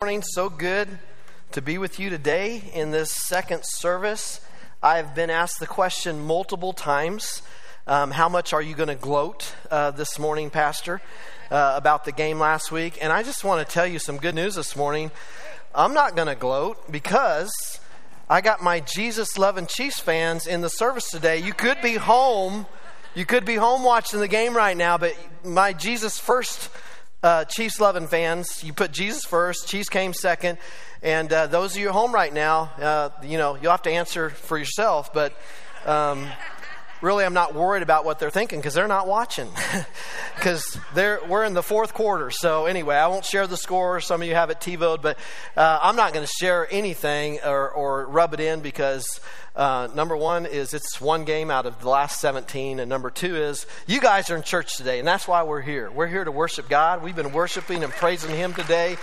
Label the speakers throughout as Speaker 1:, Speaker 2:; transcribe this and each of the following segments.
Speaker 1: morning. So good to be with you today in this second service. I've been asked the question multiple times um, How much are you going to gloat uh, this morning, Pastor, uh, about the game last week? And I just want to tell you some good news this morning. I'm not going to gloat because I got my Jesus loving Chiefs fans in the service today. You could be home. You could be home watching the game right now, but my Jesus first uh, Chiefs loving fans, you put Jesus first, Chiefs came second, and uh, those of you at home right now, uh, you know, you'll have to answer for yourself, but um, really I'm not worried about what they're thinking because they're not watching. Because we're in the fourth quarter. So, anyway, I won't share the score. Some of you have it TiVoed, but uh, I'm not going to share anything or, or rub it in because uh, number one is it's one game out of the last 17. And number two is you guys are in church today, and that's why we're here. We're here to worship God. We've been worshiping and praising Him today.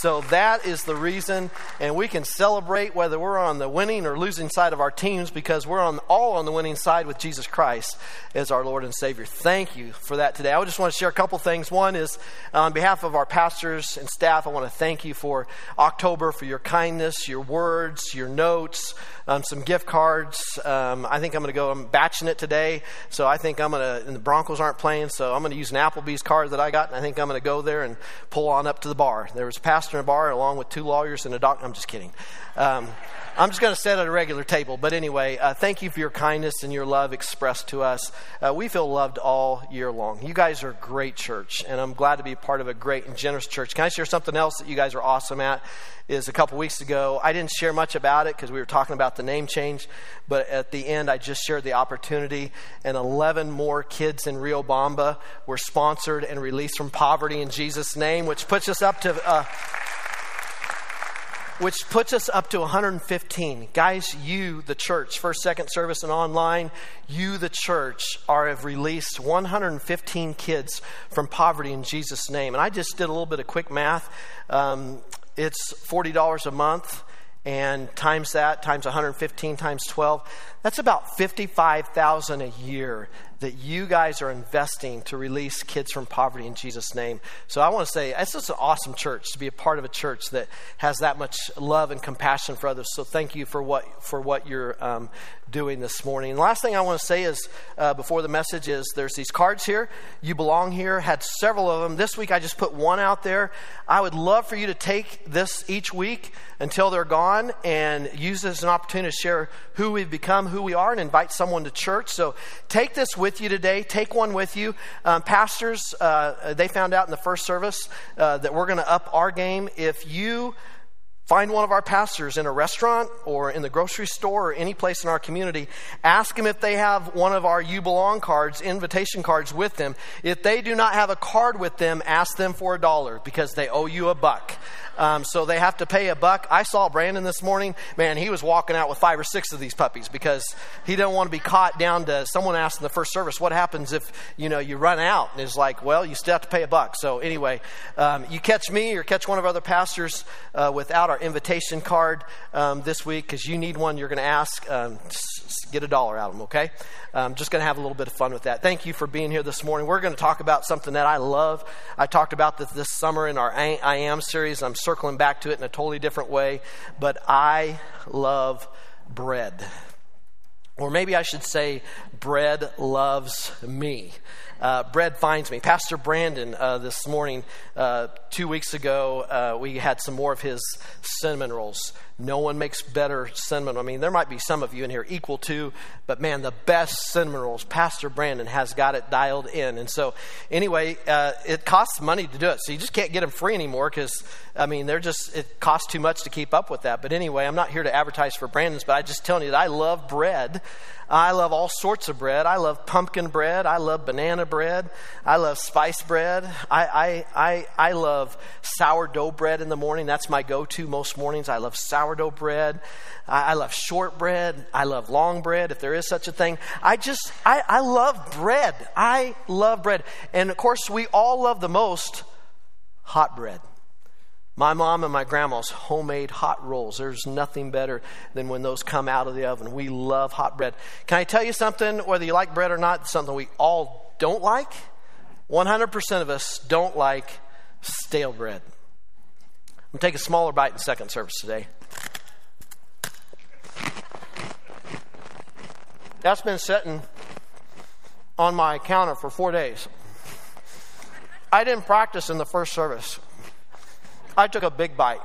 Speaker 1: So that is the reason, and we can celebrate whether we're on the winning or losing side of our teams because we're on all on the winning side with Jesus Christ as our Lord and Savior. Thank you for that today. I just want to share a couple things. One is on behalf of our pastors and staff, I want to thank you for October for your kindness, your words, your notes um, some gift cards. Um, I think I'm going to go, I'm batching it today. So I think I'm going to, and the Broncos aren't playing, so I'm going to use an Applebee's card that I got, and I think I'm going to go there and pull on up to the bar. There was a pastor in a bar along with two lawyers and a doctor. I'm just kidding. Um, I'm just going to sit at a regular table. But anyway, uh, thank you for your kindness and your love expressed to us. Uh, we feel loved all year long. You guys are a great church, and I'm glad to be part of a great and generous church. Can I share something else that you guys are awesome at? Is a couple weeks ago, I didn't share much about it because we were talking about the name change, but at the end, I just shared the opportunity, and 11 more kids in Riobamba were sponsored and released from poverty in Jesus' name, which puts us up to. Uh, which puts us up to 115. Guys, you, the church, first, second service, and online, you, the church, are have released 115 kids from poverty in Jesus' name. And I just did a little bit of quick math. Um, it's $40 a month, and times that, times 115 times 12, that's about 55,000 a year that you guys are investing to release kids from poverty in Jesus' name. So I want to say it's just an awesome church to be a part of a church that has that much love and compassion for others. So thank you for what for what you're um, doing this morning. And last thing I want to say is uh, before the message is there's these cards here. You belong here. Had several of them this week. I just put one out there. I would love for you to take this each week until they're gone and use this as an opportunity to share who we've become, who we are, and invite someone to church. So take this with you today. Take one with you. Um, pastors, uh, they found out in the first service uh, that we're going to up our game. If you Find one of our pastors in a restaurant or in the grocery store or any place in our community. Ask them if they have one of our You Belong cards, invitation cards with them. If they do not have a card with them, ask them for a dollar because they owe you a buck. Um, so they have to pay a buck. I saw Brandon this morning. Man, he was walking out with five or six of these puppies because he didn't want to be caught down to someone asked in the first service, what happens if, you know, you run out? And it's like, well, you still have to pay a buck. So anyway, um, you catch me or catch one of our other pastors uh, without our invitation card um, this week because you need one you're going to ask, um, get a dollar out of them, okay? I'm just going to have a little bit of fun with that. Thank you for being here this morning. We're going to talk about something that I love. I talked about this this summer in our I Am series. I'm circling back to it in a totally different way, but I love bread. Or maybe I should say, bread loves me. Uh, bread finds me. Pastor Brandon, uh, this morning, uh, two weeks ago, uh, we had some more of his cinnamon rolls. No one makes better cinnamon. I mean, there might be some of you in here equal to, but man, the best cinnamon rolls, Pastor Brandon has got it dialed in. And so, anyway, uh, it costs money to do it. So you just can't get them free anymore because, I mean, they're just, it costs too much to keep up with that. But anyway, I'm not here to advertise for Brandon's, but I'm just telling you that I love bread. I love all sorts of bread. I love pumpkin bread. I love banana bread. I love spice bread. I, I, I, I love sourdough bread in the morning. That's my go to most mornings. I love sourdough bread. I, I love shortbread. I love long bread, if there is such a thing. I just, I, I love bread. I love bread. And of course, we all love the most hot bread. My mom and my grandma's homemade hot rolls. There's nothing better than when those come out of the oven. We love hot bread. Can I tell you something, whether you like bread or not, something we all don't like? 100% of us don't like stale bread. I'm going to take a smaller bite in second service today. That's been sitting on my counter for four days. I didn't practice in the first service. I took a big bite.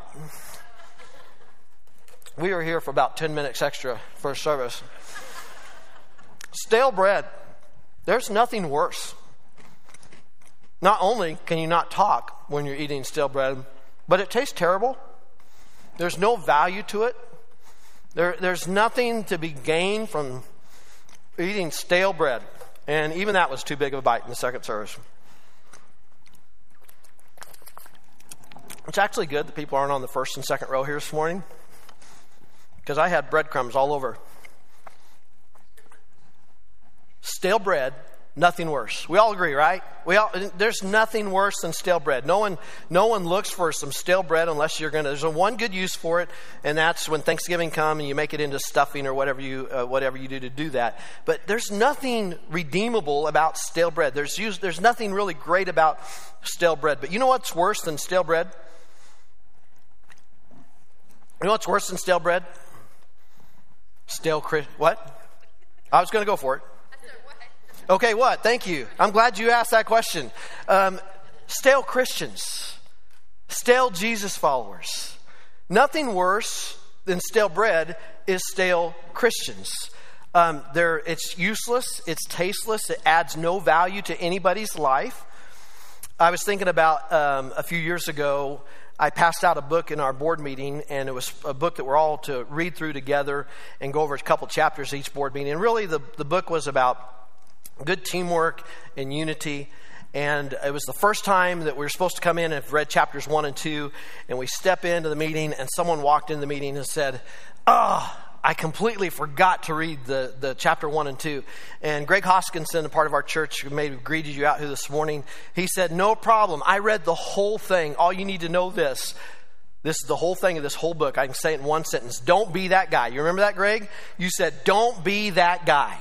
Speaker 1: We were here for about 10 minutes extra first service. Stale bread. There's nothing worse. Not only can you not talk when you're eating stale bread, but it tastes terrible. There's no value to it. There, there's nothing to be gained from eating stale bread. And even that was too big of a bite in the second service. It's actually good that people aren't on the first and second row here this morning because I had breadcrumbs all over. Stale bread nothing worse. We all agree, right? We all, there's nothing worse than stale bread. No one, no one looks for some stale bread unless you're going to. There's one good use for it, and that's when Thanksgiving comes and you make it into stuffing or whatever you, uh, whatever you do to do that. But there's nothing redeemable about stale bread. There's, there's nothing really great about stale bread. But you know what's worse than stale bread? You know what's worse than stale bread? Stale what? I was going to go for it. Okay, what? Thank you. I'm glad you asked that question. Um, stale Christians, stale Jesus followers. Nothing worse than stale bread is stale Christians. Um, it's useless, it's tasteless, it adds no value to anybody's life. I was thinking about um, a few years ago, I passed out a book in our board meeting, and it was a book that we're all to read through together and go over a couple chapters each board meeting. And really, the, the book was about good teamwork and unity. And it was the first time that we were supposed to come in and have read chapters one and two. And we step into the meeting, and someone walked into the meeting and said, Oh, I completely forgot to read the, the chapter one and two. And Greg Hoskinson, a part of our church, who maybe greeted you out here this morning, he said, No problem. I read the whole thing. All you need to know this. This is the whole thing of this whole book. I can say it in one sentence. Don't be that guy. You remember that, Greg? You said, Don't be that guy.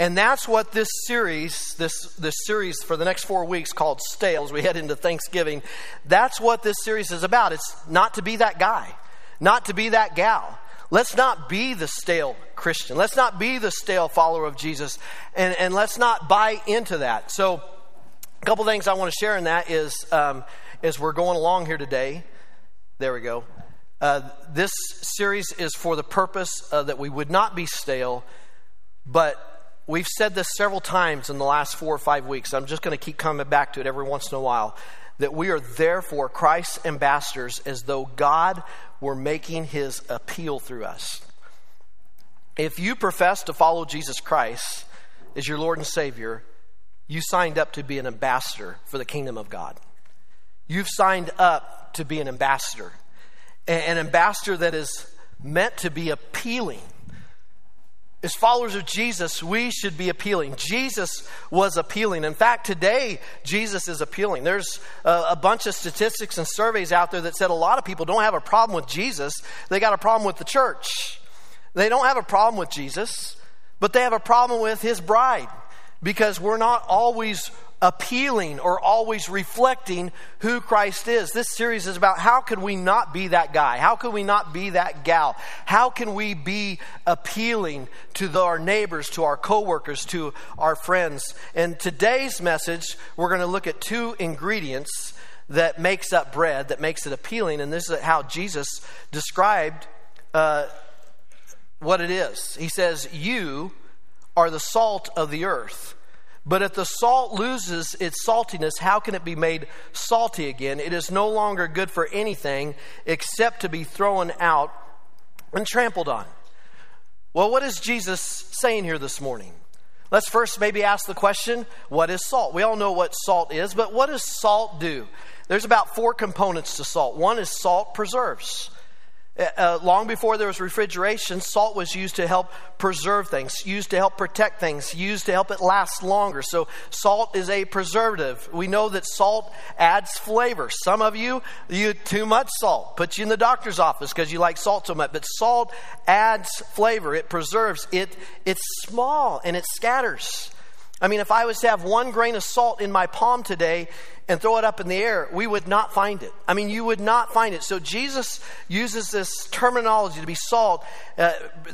Speaker 1: And that's what this series, this, this series for the next four weeks called Stale, as we head into Thanksgiving, that's what this series is about. It's not to be that guy, not to be that gal. Let's not be the stale Christian. Let's not be the stale follower of Jesus. And, and let's not buy into that. So, a couple things I want to share in that is um, as we're going along here today, there we go. Uh, this series is for the purpose uh, that we would not be stale, but We've said this several times in the last four or five weeks. I'm just going to keep coming back to it every once in a while. That we are therefore Christ's ambassadors as though God were making his appeal through us. If you profess to follow Jesus Christ as your Lord and Savior, you signed up to be an ambassador for the kingdom of God. You've signed up to be an ambassador, an ambassador that is meant to be appealing as followers of Jesus, we should be appealing. Jesus was appealing. In fact, today, Jesus is appealing. There's a, a, bunch of statistics and surveys out there that said a lot of people don't have a problem with Jesus, they got a problem with the church. They don't have a problem with Jesus, but they have a problem with his bride because we're not always appealing or always reflecting who Christ is. This series is about how can we not be that guy? How can we not be that gal? How can we be appealing to the, our neighbors, to our coworkers, to our friends? And today's message, we're going to look at two ingredients that makes up bread, that makes it appealing. And this is how Jesus described uh, what it is. He says, You are the salt of the earth. But if the salt loses its saltiness, how can it be made salty again? It is no longer good for anything except to be thrown out and trampled on. Well, what is Jesus saying here this morning? Let's first maybe ask the question what is salt? We all know what salt is, but what does salt do? There's about four components to salt. One is salt preserves. Uh, uh, long before there was refrigeration, salt was used to help preserve things, used to help protect things, used to help it last longer. So, salt is a preservative. We know that salt adds flavor. Some of you, you too much salt, puts you in the doctor's office because you like salt so much. But salt adds flavor. It preserves. It it's small and it scatters. I mean, if I was to have one grain of salt in my palm today and throw it up in the air, we would not find it. I mean, you would not find it. So Jesus uses this terminology to be salt uh,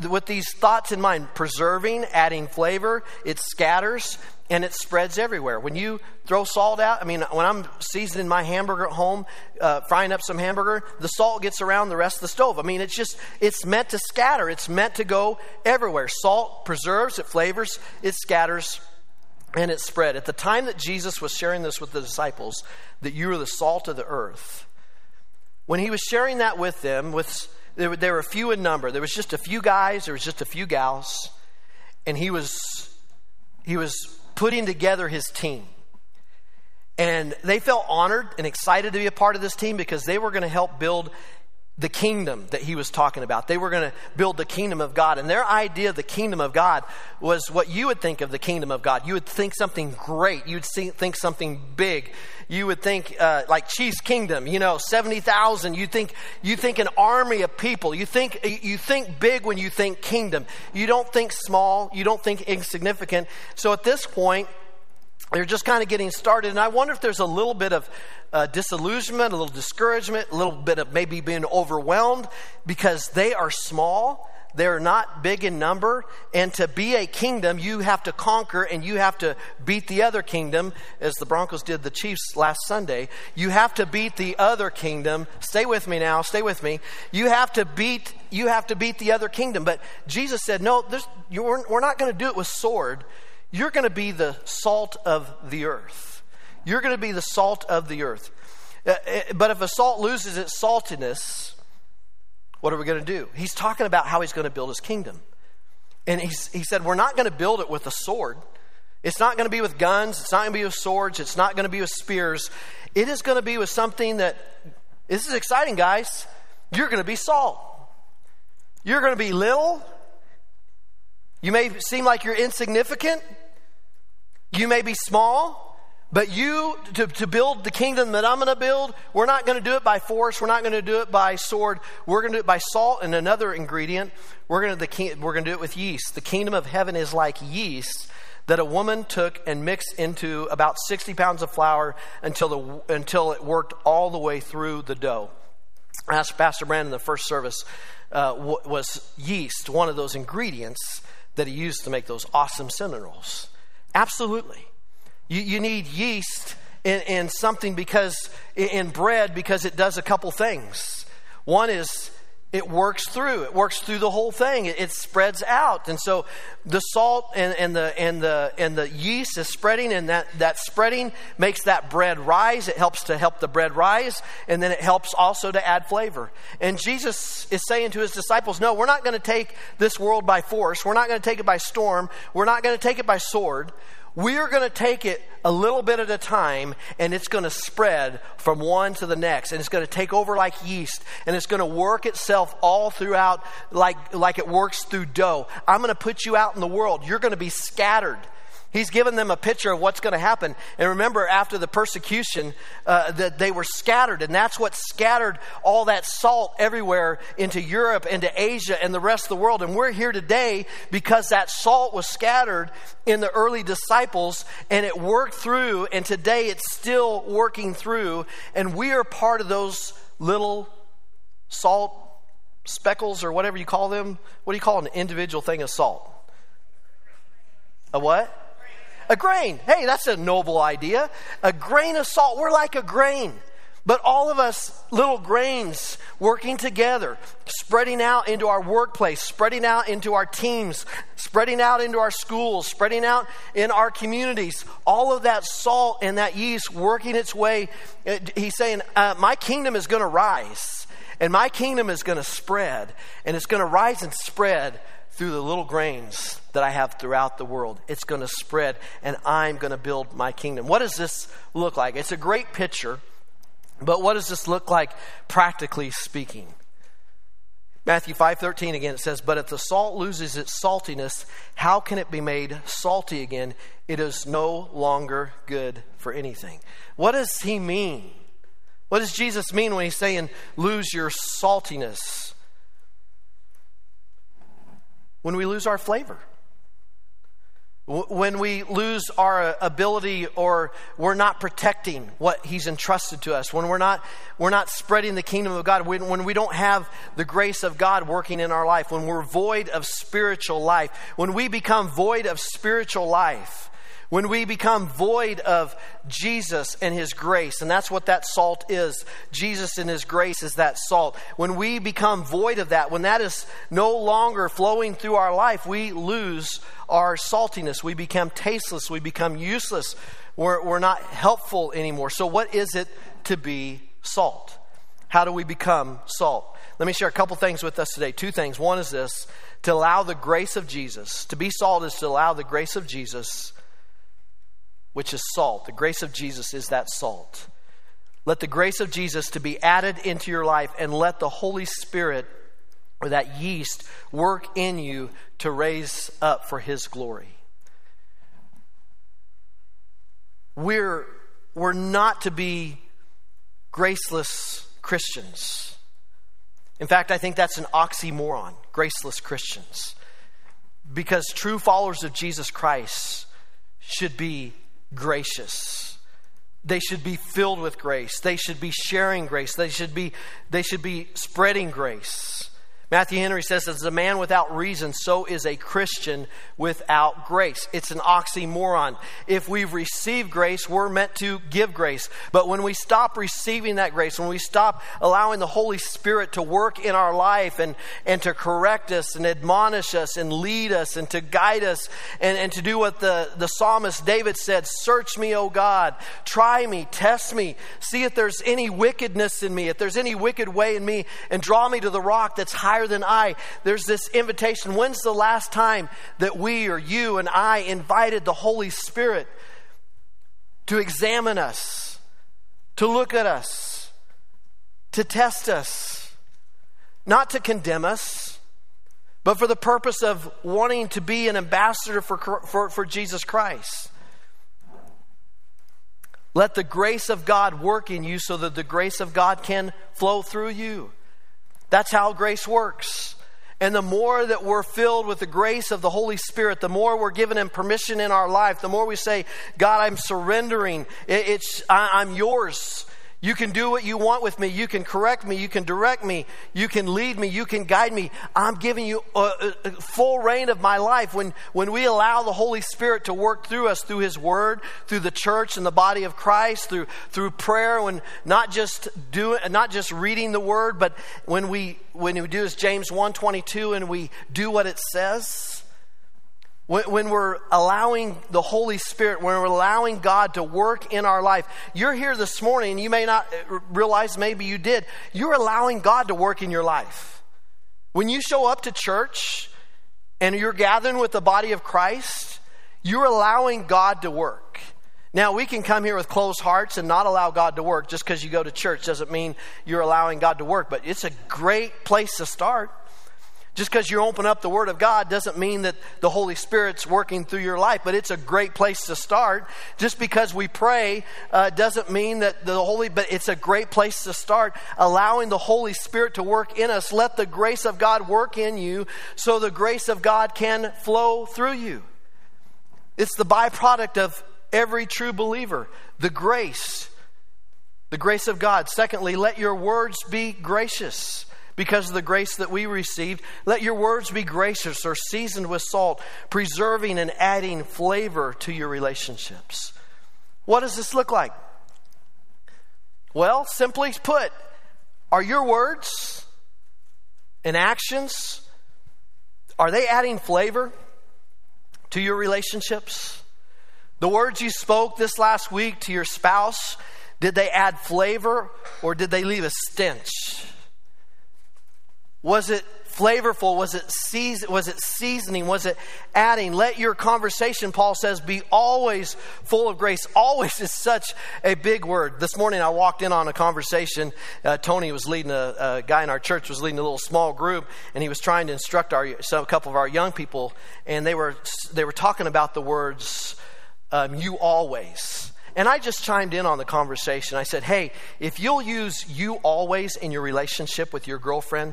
Speaker 1: with these thoughts in mind preserving, adding flavor, it scatters, and it spreads everywhere. When you throw salt out, I mean, when I'm seasoning my hamburger at home, uh, frying up some hamburger, the salt gets around the rest of the stove. I mean, it's just, it's meant to scatter, it's meant to go everywhere. Salt preserves, it flavors, it scatters and it spread. At the time that Jesus was sharing this with the disciples, that you are the salt of the earth, when he was sharing that with them, with there were, they were few in number. There was just a few guys, there was just a few gals, and he was he was putting together his team. And they felt honored and excited to be a part of this team because they were going to help build the kingdom that he was talking about. They were going to build the kingdom of God. And their idea of the kingdom of God was what you would think of the kingdom of God. You would think something great. You'd think something big. You would think uh, like Chief's Kingdom, you know, 70,000. You think, you think an army of people. You think, you think big when you think kingdom. You don't think small. You don't think insignificant. So at this point, they're just kind of getting started. And I wonder if there's a little bit of uh, disillusionment, a little discouragement, a little bit of maybe being overwhelmed because they are small. They're not big in number. And to be a kingdom, you have to conquer and you have to beat the other kingdom, as the Broncos did the Chiefs last Sunday. You have to beat the other kingdom. Stay with me now. Stay with me. You have to beat, you have to beat the other kingdom. But Jesus said, no, we're not going to do it with sword. You're going to be the salt of the earth. You're going to be the salt of the earth. Uh, uh, but if a salt loses its saltiness, what are we going to do? He's talking about how he's going to build his kingdom. And he's, he said, We're not going to build it with a sword. It's not going to be with guns. It's not going to be with swords. It's not going to be with spears. It is going to be with something that, this is exciting, guys. You're going to be salt. You're going to be little. You may seem like you're insignificant. You may be small. But you, to, to build the kingdom that I'm going to build, we're not going to do it by force. We're not going to do it by sword. We're going to do it by salt and another ingredient. We're going, to, do it with yeast. The kingdom of heaven is like yeast that a woman took and mixed into about 60 pounds of flour until, the, until it worked all the way through the dough. I asked Pastor Brandon in the first service, uh, was yeast one of those ingredients that he used to make those awesome cinnamon rolls? Absolutely. You, you need yeast in, in something because, in bread, because it does a couple things. One is it works through. It works through the whole thing. It, it, spreads out. And so the salt and, and, the and the and the yeast is spreading and that that spreading makes that bread rise. It helps to help the bread rise and then it helps also to add flavor. And jesus is saying to his disciples no we're not going to take this world by force. We're not going to take it by storm. We're not going to take it by sword we're going to take it a little bit at a time and it's going to spread from one to the next and it's going to take over like yeast and it's going to work itself all throughout like, like it works through dough. I'm going to put you out in the world. You're going to be scattered. He's given them a picture of what's going to happen. And remember, after the persecution, uh, that they were scattered, and that's what scattered all that salt everywhere into Europe, into Asia, and the rest of the world. And we're here today because that salt was scattered in the early disciples, and it worked through, and today it's still working through. And we are part of those little salt speckles, or whatever you call them. What do you call an individual thing of salt? A what? A grain. Hey, that's a noble idea. A grain of salt. We're like a grain. But all of us, little grains working together, spreading out into our workplace, spreading out into our teams, spreading out into our schools, spreading out in our communities, all of that salt and that yeast working its way. Uh, he's saying, uh, My kingdom is going to rise, and my kingdom is going to spread, and it's going to rise and spread through the little grains that I have throughout the world. It's going to spread, and I'm going to build my kingdom. What does this look like? It's a great picture, but what does this look like practically speaking? Matthew 5:13 again it says, "But if the salt loses its saltiness, how can it be made salty again? It is no longer good for anything." What does he mean? What does Jesus mean when he's saying lose your saltiness? When we lose our flavor. when we lose our uh, ability or we're not protecting what he's entrusted to us when we're not we're not spreading the kingdom of god when, when we don't have the grace of god working in our life when we're void of spiritual life when we become void of spiritual life when we become void of Jesus and His grace, and that's what that salt is. Jesus and His grace is that salt. When we become void of that, when that is no longer flowing through our life, we lose our saltiness. We become tasteless. We become useless. We're, we're not helpful anymore. So, what is it to be salt? How do we become salt? Let me share a couple things with us today. Two things. One is this to allow the grace of Jesus. To be salt is to allow the grace of Jesus which is salt. The grace of Jesus is that salt. Let the grace of Jesus to be added into your life and let the Holy Spirit or that yeast work in you to raise up for his glory. We're, we're not to be graceless Christians. In fact, I think that's an oxymoron, graceless Christians. Because true followers of Jesus Christ should be gracious. They should be filled with grace. They should be sharing grace. They should be, they should be spreading grace. Matthew Henry says, as a man without reason, so is a Christian without grace. It's an oxymoron. If we've received grace, we're meant to give grace. But when we stop receiving that grace, when we stop allowing the Holy Spirit to work in our life and, and to correct us and admonish us and lead us and to guide us and, and to do what the, the psalmist David said Search me, O God, try me, test me, see if there's any wickedness in me, if there's any wicked way in me, and draw me to the rock that's high higher than I. There's this invitation. When's the last time that we or you and I invited the Holy Spirit to examine us, to look at us, to test us, not to condemn us? but for the purpose of wanting to be an ambassador for, for, for, Jesus Christ. Let the grace of God work in you so that the grace of God can flow through you. That's how grace works. And the more that we're filled with the grace of the Holy Spirit, the more we're given Him permission in our life, the more we say, God, I'm surrendering. It's, I'm yours. You can do what you want with me. You can correct me. You can direct me. You can lead me. You can guide me. I'm giving you a, a, full reign of my life. When, when we allow the Holy Spirit to work through us, through His Word, through the church and the body of Christ, through, through prayer, when not just do, not just reading the Word, but when we, when we do as James 1.22 and we do what it says, when, we're allowing the Holy Spirit, when we're allowing God to work in our life, you're here this morning, you may not realize maybe you did. You're allowing God to work in your life. When you show up to church and you're gathering with the body of Christ, you're allowing God to work. Now, we can come here with closed hearts and not allow God to work. Just because you go to church doesn't mean you're allowing God to work, but it's a great place to start. Just because you open up the Word of God doesn't mean that the Holy Spirit's working through your life, but it's a great place to start. Just because we pray uh, doesn't mean that the Holy, but it's a great place to start. Allowing the Holy Spirit to work in us. Let the grace of God work in you so the grace of God can flow through you. It's the byproduct of every true believer. The grace. The grace of God. Secondly, let your words be gracious because of the grace that we received. Let your words be gracious or seasoned with salt, preserving and adding flavor to your relationships. What does this look like? Well, simply put, are your words and actions are they adding flavor to your relationships? The words you spoke this last week to your spouse, did they add flavor or did they leave a stench? Was it flavorful? Was it, season, was it seasoning? Was it adding? Let your conversation, Paul says, be always full of grace. Always is such a big word. This morning I walked in on a conversation. Uh, Tony was leading a, a, guy in our church was leading a little small group, and he was trying to instruct our so a couple of our young people, and they were they were talking about the words um, "you always." And I just chimed in on the conversation. I said, Hey, if you'll use you always in your relationship with your girlfriend,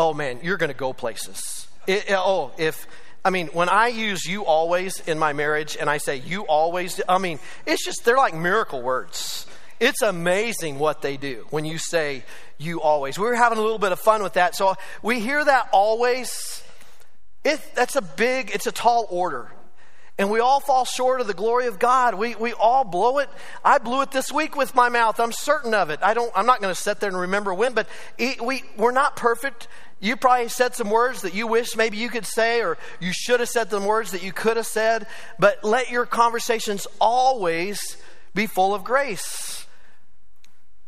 Speaker 1: oh man, you're going to go places. It, oh, if I mean, when I use you always in my marriage and I say you always, I mean, it's just, they're like miracle words. It's amazing what they do when you say you always. We were having a little bit of fun with that. So we hear that always. It, that's a big, it's a tall order. And we all fall short of the glory of God. We, we all blow it. I blew it this week with my mouth. I'm certain of it. I don't, I'm not going to sit there and remember when, but we, we're not perfect. You probably said some words that you wish maybe you could say, or you should have said some words that you could have said. But let your conversations always be full of grace.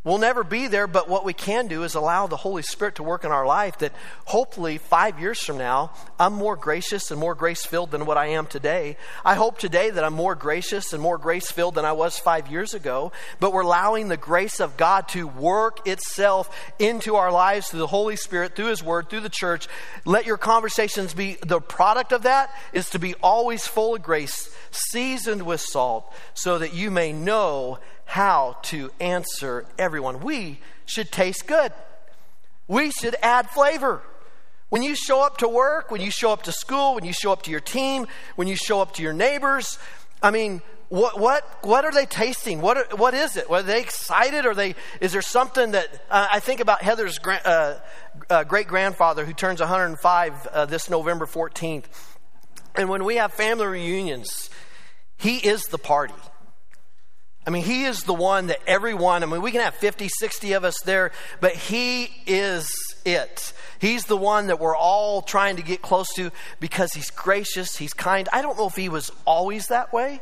Speaker 1: We'll never be there, but what we can do is allow the Holy Spirit to work in our life that hopefully five years from now, I'm more gracious and more grace filled than what I am today. I hope today that I'm more gracious and more grace filled than I was five years ago, but we're allowing the grace of God to work itself into our lives through the Holy Spirit, through His Word, through the church. Let your conversations be the product of that is to be always full of grace, seasoned with salt, so that you may know how to answer everyone. We should taste good. We should add flavor. When you show up to work, when you show up to school, when you show up to your team, when you show up to your neighbors, I mean, what what what are they tasting? What what is it? Are they excited? Are they? Is there something that uh, I think about Heather's uh, uh, great grandfather who turns 105 uh, this November 14th, and when we have family reunions, he is the party. I mean, He is the one that everyone, I mean, we can have 50, 60 of us there, but He is it. He's the one that we're all trying to get close to because He's gracious, He's kind. I don't know if He was always that way,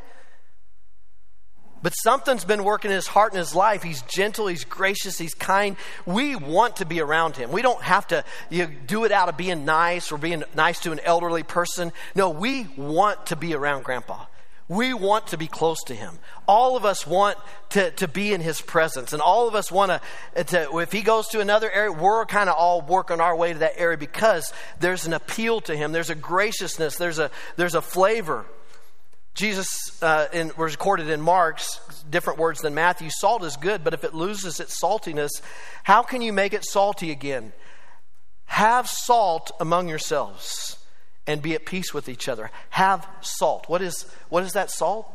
Speaker 1: but something's been working in His heart and His life. He's gentle, He's gracious, He's kind. We want to be around Him. We don't have to you know, do it out of being nice or being nice to an elderly person. No, we want to be around Grandpa. We want to be close to him. All of us want to, to be in his presence. And all of us want to, if he goes to another area, we're kind of all working our way to that area because there's an appeal to him. There's a graciousness. There's a, there's a flavor. Jesus uh, in, was recorded in Mark's different words than Matthew. Salt is good, but if it loses its saltiness, how can you make it salty again? Have salt among yourselves and be at peace with each other. Have salt. What is, what is that salt?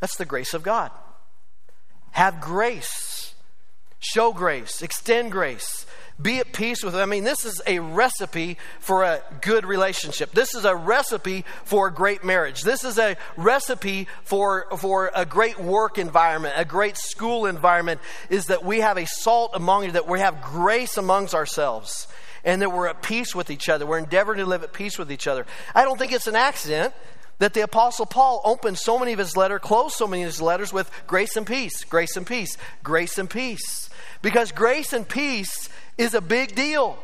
Speaker 1: That's the grace of God. Have grace. Show grace. Extend grace. Be at peace with. I mean, this is a recipe for a good relationship. This is a recipe for a great marriage. This is a recipe for, for a great work environment, a great school environment, is that we have a salt among you, that we have grace amongst ourselves and that we're at peace with each other. We're endeavoring to live at peace with each other. I don't think it's an accident that the Apostle Paul opened so many of his letters, closed so many of his letters with grace and peace, grace and peace, grace and peace. Because grace and peace is a big deal.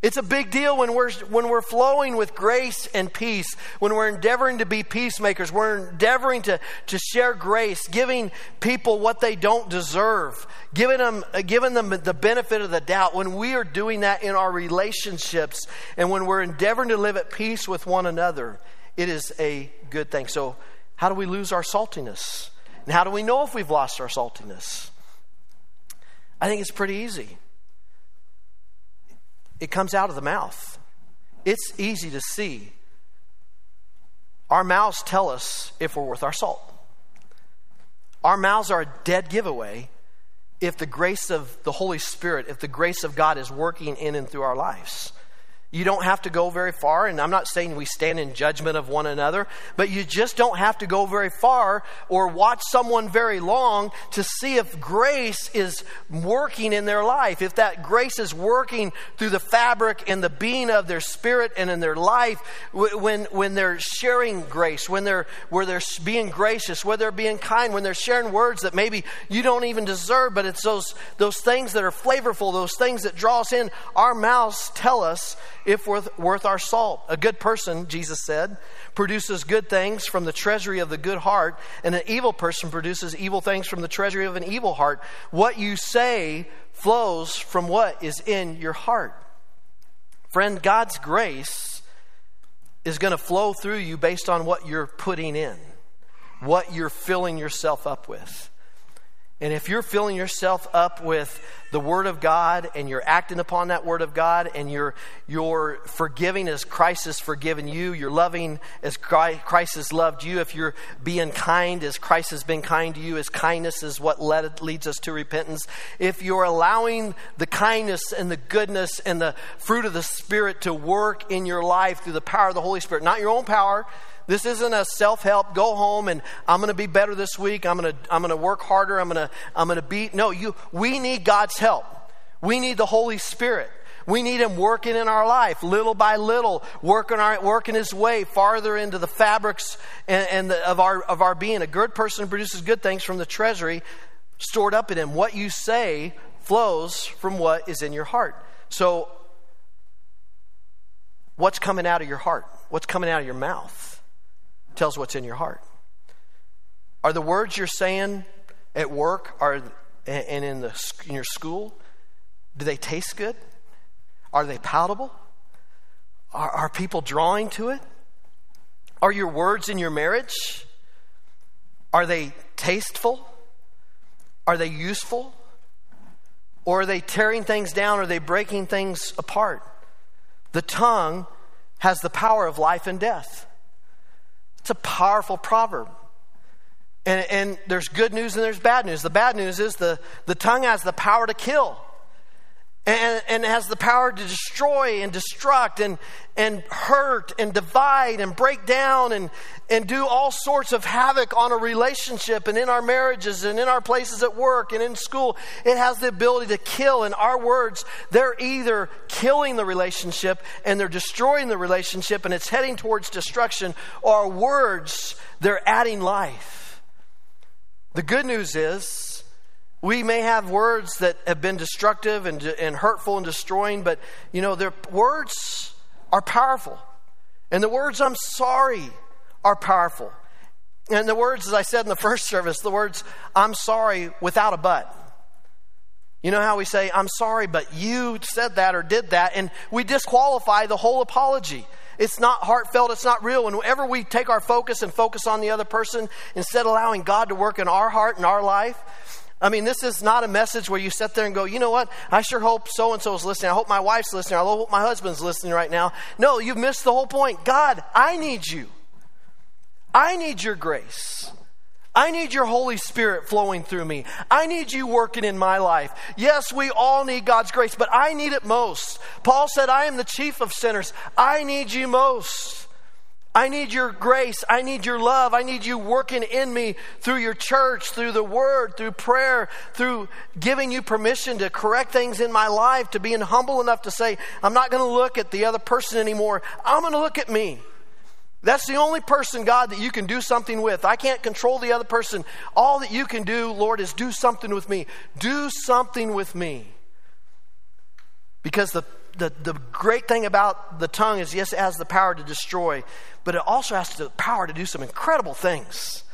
Speaker 1: It's a big deal when we're, when we're flowing with grace and peace, when we're endeavoring to be peacemakers, we're endeavoring to, to share grace, giving people what they don't deserve, giving them, uh, giving them the benefit of the doubt. When we are doing that in our relationships and when we're endeavoring to live at peace with one another, it is a good thing. So, how do we lose our saltiness? And how do we know if we've lost our saltiness? I think it's pretty easy it comes out of the mouth. It's easy to see. Our mouths tell us if we're worth our salt. Our mouths are a dead giveaway if the grace of the Holy Spirit, if the grace of God is working in and through our lives. You don't have to go very far, and I'm not saying we stand in judgment of one another, but you just don't have to go very far or watch someone very long to see if grace is working in their life. If that grace is working through the fabric and the being of their spirit and in their life, when, when they're sharing grace, when they're, where they're being gracious, where they're being kind, when they're sharing words that maybe you don't even deserve, but it's those, those things that are flavorful, those things that draw us in. Our mouths tell us if worth, worth our salt. A good person, Jesus said, produces good things from the treasury of the good heart, and an evil person produces evil things from the treasury of an evil heart. What you say flows from what is in your heart. Friend, God's grace is going to flow through you based on what you're putting in, what you're filling yourself up with. And if you're filling yourself up with the Word of God and you're acting upon that Word of God and you're, you're forgiving as Christ has forgiven you, you're loving as Christ has loved you, if you're being kind as Christ has been kind to you, as kindness is what led, leads us to repentance, if you're allowing the kindness and the goodness and the fruit of the Spirit to work in your life through the power of the Holy Spirit, not your own power, this isn't a self help, go home and I'm going to be better this week. I'm going to, I'm going to work harder. I'm going to, I'm going to. No, you, we need God's help. We need the Holy Spirit. We need Him working in our life, little by little, working, our, working His way farther into the fabrics and, and the, of, our, of our being. A good person produces good things from the treasury stored up in Him. What you say flows from what is in your heart. So, what's coming out of your heart? What's coming out of your mouth? Tells what's in your heart. Are the words you're saying at work are, and in, the, in your school, do they taste good? Are they palatable? Are, are people drawing to it? Are your words in your marriage? Are they tasteful? Are they useful? Or are they tearing things down? Are they breaking things apart? The tongue has the power of life and death. It's a powerful proverb. And, and, there's good news and there's bad news. The bad news is the, the tongue has the power to kill and, and has the power to destroy and destruct and, and hurt and divide and break down and, and do all sorts of havoc on a relationship and in our marriages and in our places at work and in school. It has the ability to kill. And our words, they're either killing the relationship and they're destroying the relationship and it's heading towards destruction, or words, they're adding life. The good news is, we may have words that have been destructive and, and hurtful and destroying, but you know, their words are powerful. And the words I'm sorry are powerful. And the words, as I said in the first service, the words I'm sorry without a but. You know how we say, I'm sorry, but you said that or did that, and we disqualify the whole apology. It's not heartfelt, it's not real. And whenever we take our focus and focus on the other person instead of allowing God to work in our heart and our life, I mean, this is not a message where you sit there and go, you know what? I sure hope so and so is listening. I hope my wife's listening. I hope my husband's listening right now. No, you've missed the whole point. God, I need you. I need your grace. I need your Holy Spirit flowing through me. I need you working in my life. Yes, we all need God's grace, but I need it most. Paul said, I am the chief of sinners. I need you most. I need your grace. I need your love. I need you working in me through your church, through the word, through prayer, through giving you permission to correct things in my life, to being humble enough to say, I'm not going to look at the other person anymore. I'm going to look at me. That's the only person, God, that you can do something with. I can't control the other person. All that you can do, Lord, is do something with me. Do something with me. Because the the, the great thing about the tongue is, yes, it has the power to destroy, but it also has the power to do some incredible things.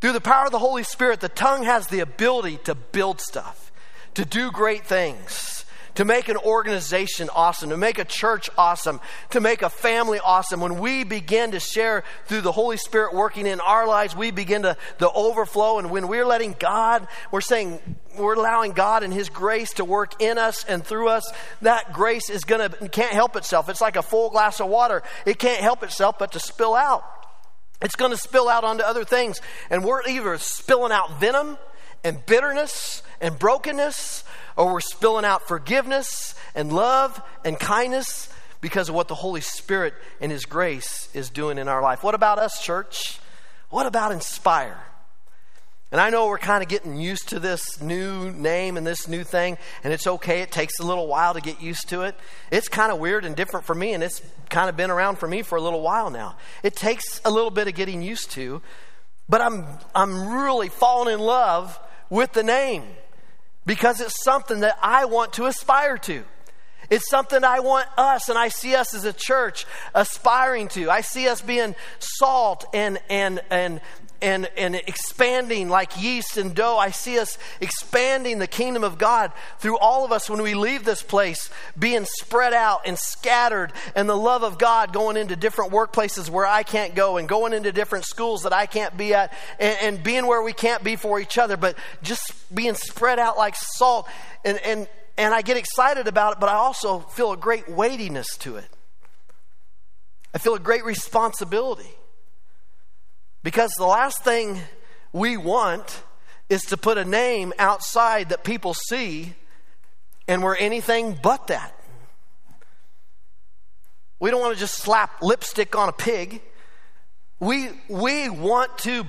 Speaker 1: Through the power of the Holy Spirit, the tongue has the ability to build stuff, to do great things to make an organization awesome, to make a church awesome, to make a family awesome. When we begin to share through the Holy Spirit working in our lives, we begin to the overflow. And when we're letting God, we're saying, we're allowing God and His grace to work in us and through us, that grace is gonna can't help itself. It's like a full glass of water. It can't help itself but to spill out. It's going to spill out onto other things. And we're either spilling out venom and bitterness and brokenness, or we're spilling out forgiveness and love and kindness because of what the Holy Spirit and His grace is doing in our life. What about us, church? What about Inspire? And I know we're kind of getting used to this new name and this new thing, and it's okay. It takes a little while to get used to it. It's kind of weird and different for me, and it's kind of been around for me for a little while now. It takes a little bit of getting used to, but I'm, I'm really falling in love with the name because it's something that I want to aspire to. It's something I want us, and I see us as a church aspiring to. I see us being salt and, and, and and, and expanding like yeast and dough. I see us expanding the kingdom of God through all of us when we leave this place, being spread out and scattered, and the love of God going into different workplaces where I can't go, and going into different schools that I can't be at, and, and being where we can't be for each other, but just being spread out like salt. And, and, and I get excited about it, but I also feel a great weightiness to it. I feel a great responsibility. Because the last thing we want is to put a name outside that people see and we're anything but that. We don't want to just slap lipstick on a pig. We, we want to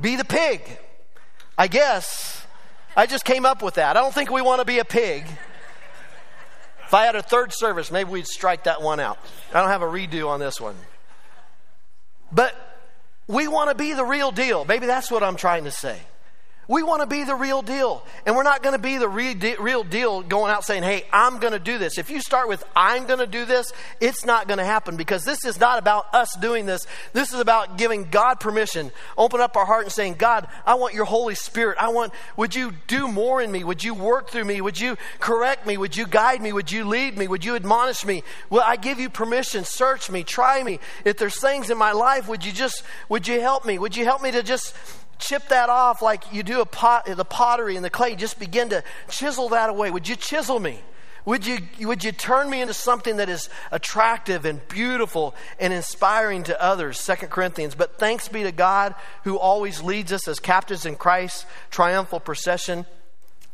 Speaker 1: be the pig. I guess. I just came up with that. I don't think we want to be a pig. If I had a third service, maybe we'd strike that one out. I don't have a redo on this one. But we want to be the real deal. Maybe that's what I'm trying to say. We want to be the real deal. And we're not going to be the real deal going out saying, hey, I'm going to do this. If you start with, I'm going to do this, it's not going to happen because this is not about us doing this. This is about giving God permission. Open up our heart and saying, God, I want your Holy Spirit. I want, would you do more in me? Would you work through me? Would you correct me? Would you guide me? Would you lead me? Would you admonish me? Well, I give you permission. Search me. Try me. If there's things in my life, would you just, would you help me? Would you help me to just, chip that off like you do a pot, the pottery and the clay. Just begin to chisel that away. Would you chisel me? Would you, would you turn me into something that is attractive and beautiful and inspiring to others? Second Corinthians. But thanks be to God who always leads us as captives in Christ's triumphal procession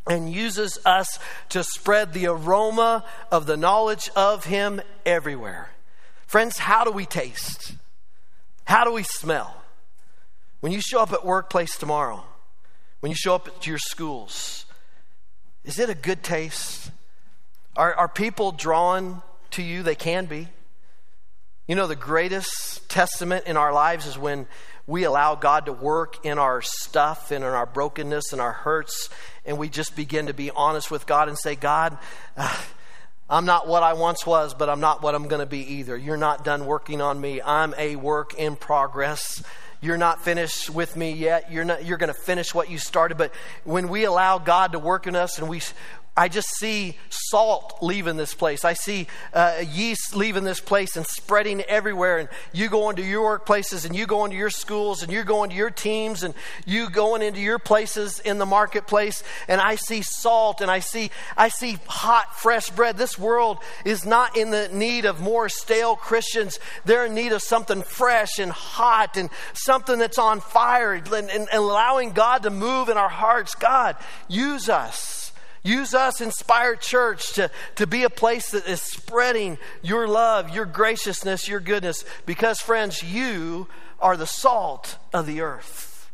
Speaker 1: and uses us to spread the aroma of the knowledge of Him everywhere. Friends, how do we taste? How do we smell? When you show up at workplace tomorrow, when you show up at your schools, is it a good taste? Are, are people drawn to you? They can be. You know, the greatest testament in our lives is when we allow God to work in our stuff and in our brokenness and our hurts, and we just begin to be honest with God and say, God, uh, I'm not what I once was, but I'm not what I'm going to be either. You're not done working on me. I'm a work in progress. You're not finished with me yet. You're not you're going to finish what you started, but when we allow God to work in us and we I just see salt leaving this place. I see uh, yeast leaving this place and spreading everywhere. And you go into your workplaces and you go into your schools and you go into your teams and you going into your places in the marketplace. And I see salt and I see, I see hot, fresh bread. This world is not in the need of more stale Christians. They're in need of something fresh and hot and something that's on fire and, and, and allowing God to move in our hearts. God, use us. Use us, Inspired Church, to, to be a place that is spreading your love, your graciousness, your goodness, because, friends, you are the salt of the earth.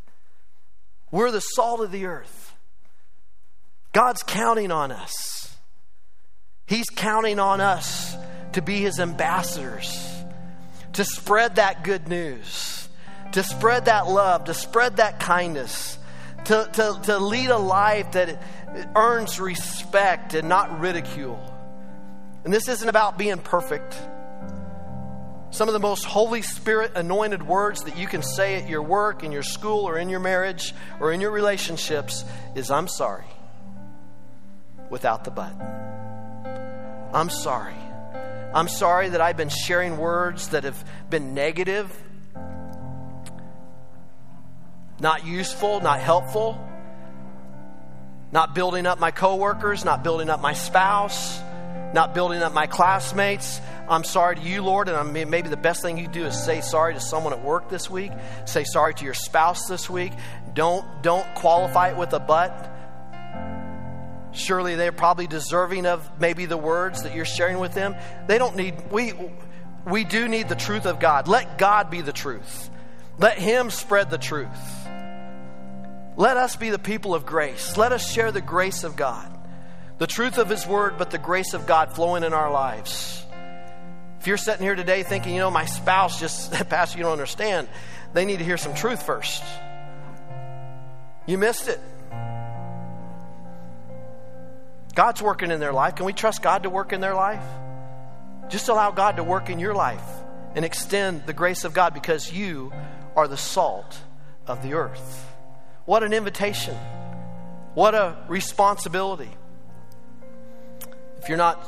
Speaker 1: We're the salt of the earth. God's counting on us. He's counting on us to be His ambassadors, to spread that good news, to spread that love, to spread that kindness, to, to, to lead a life that earns respect and not ridicule. And this isn't about being perfect. Some of the most Holy Spirit anointed words that you can say at your work, in your school, or in your marriage, or in your relationships is I'm sorry. Without the but. I'm sorry. I'm sorry that I've been sharing words that have been negative, not useful, not helpful not building up my coworkers, not building up my spouse, not building up my classmates. I'm sorry to you, Lord, and I maybe the best thing you do is say sorry to someone at work this week. Say sorry to your spouse this week. Don't don't qualify it with a but. Surely they're probably deserving of maybe the words that you're sharing with them. They don't need we we do need the truth of God. Let God be the truth. Let him spread the truth. Let us be the people of grace. Let us share the grace of God, the truth of His Word, but the grace of God flowing in our lives. If you're sitting here today thinking, you know, my spouse just, Pastor, you don't understand, they need to hear some truth first. You missed it. God's working in their life. Can we trust God to work in their life? Just allow God to work in your life and extend the grace of God because you are the salt of the earth. What an invitation. What a responsibility. If you're not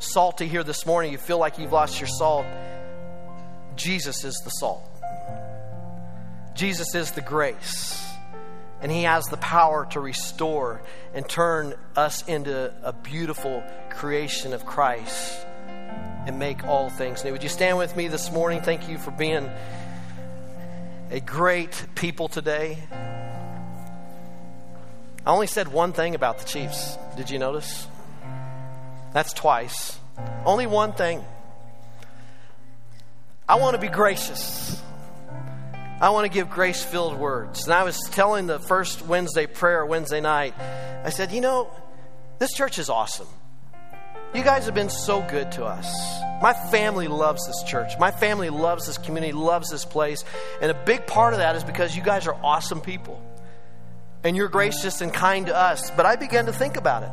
Speaker 1: salty here this morning, you feel like you've lost your salt, Jesus is the salt. Jesus is the grace. And He has the power to restore and turn us into a beautiful creation of Christ and make all things new. Would you stand with me this morning? Thank you for being a great people today. I only said one thing about the Chiefs. Did you notice? That's twice. Only one thing. I want to be gracious. I want to give grace filled words. And I was telling the first Wednesday prayer, Wednesday night, I said, you know, this church is awesome. You guys have been so good to us. My family loves this church. My family loves this community, loves this place. And a big part of that is because you guys are awesome people. And you're gracious and kind to us. But I began to think about it.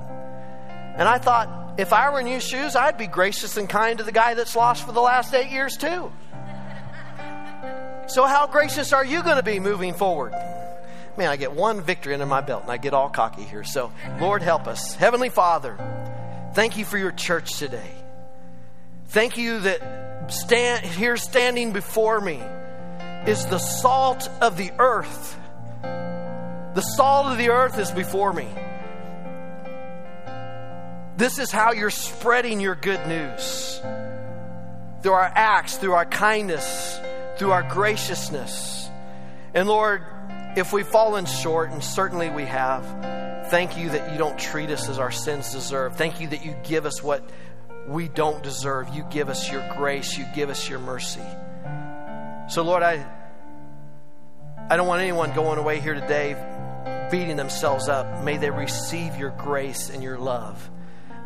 Speaker 1: And I thought, if I were in your shoes, I'd be gracious and kind to the guy that's lost for the last eight years, too. So, how gracious are you going to be moving forward? Man, I get one victory under my belt and I get all cocky here. So, Lord, help us. Heavenly Father, thank you for your church today. Thank you that stand, here standing before me is the salt of the earth. The salt of the earth is before me. This is how you're spreading your good news through our acts, through our kindness, through our graciousness. And Lord, if we've fallen short, and certainly we have, thank you that you don't treat us as our sins deserve. Thank you that you give us what we don't deserve. You give us your grace, you give us your mercy. So, Lord, I, I don't want anyone going away here today beating themselves up. May they receive your grace and your love.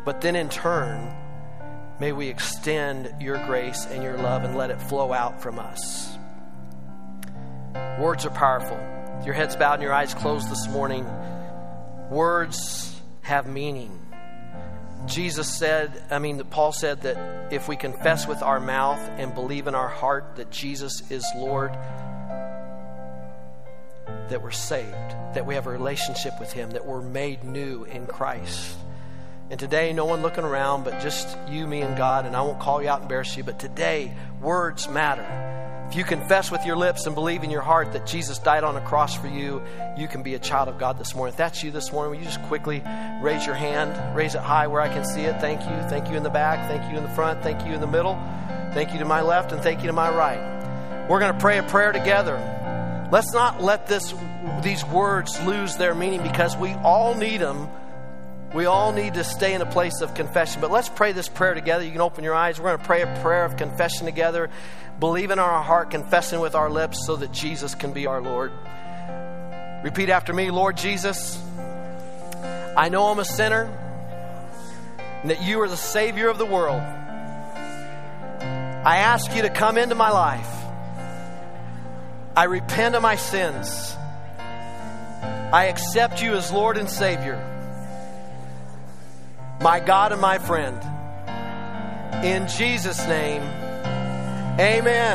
Speaker 1: But then in turn, may we extend your grace and your love and let it flow out from us. Words are powerful. Your head's bowed and your eyes closed this morning. Words have meaning. Jesus said, I mean, Paul said that if we confess with our mouth and believe in our heart that Jesus is Lord, that we're saved, that we have a relationship with Him, that we're made new in Christ. And today, no one looking around, but just you, me, and God. And I won't call you out and embarrass you, but today, words matter. If you confess with your lips and believe in your heart that Jesus died on a cross for you, you can be a child of God this morning. If that's you this morning, will you just quickly raise your hand, raise it high where I can see it? Thank you. Thank you in the back. Thank you in the front. Thank you in the middle. Thank you to my left, and thank you to my right. We're going to pray a prayer together. Let's not let this, these words lose their meaning because we all need them we all need to stay in a place of confession. But let's pray this prayer together. You can open your eyes. We're going to pray a prayer of confession together. Believe in our heart, confessing with our lips so that Jesus can be our Lord. Repeat after me Lord Jesus, I know I'm a sinner and that you are the Savior of the world. I ask you to come into my life. I repent of my sins. I accept you as Lord and Savior my God and my friend. In Jesus' name, amen.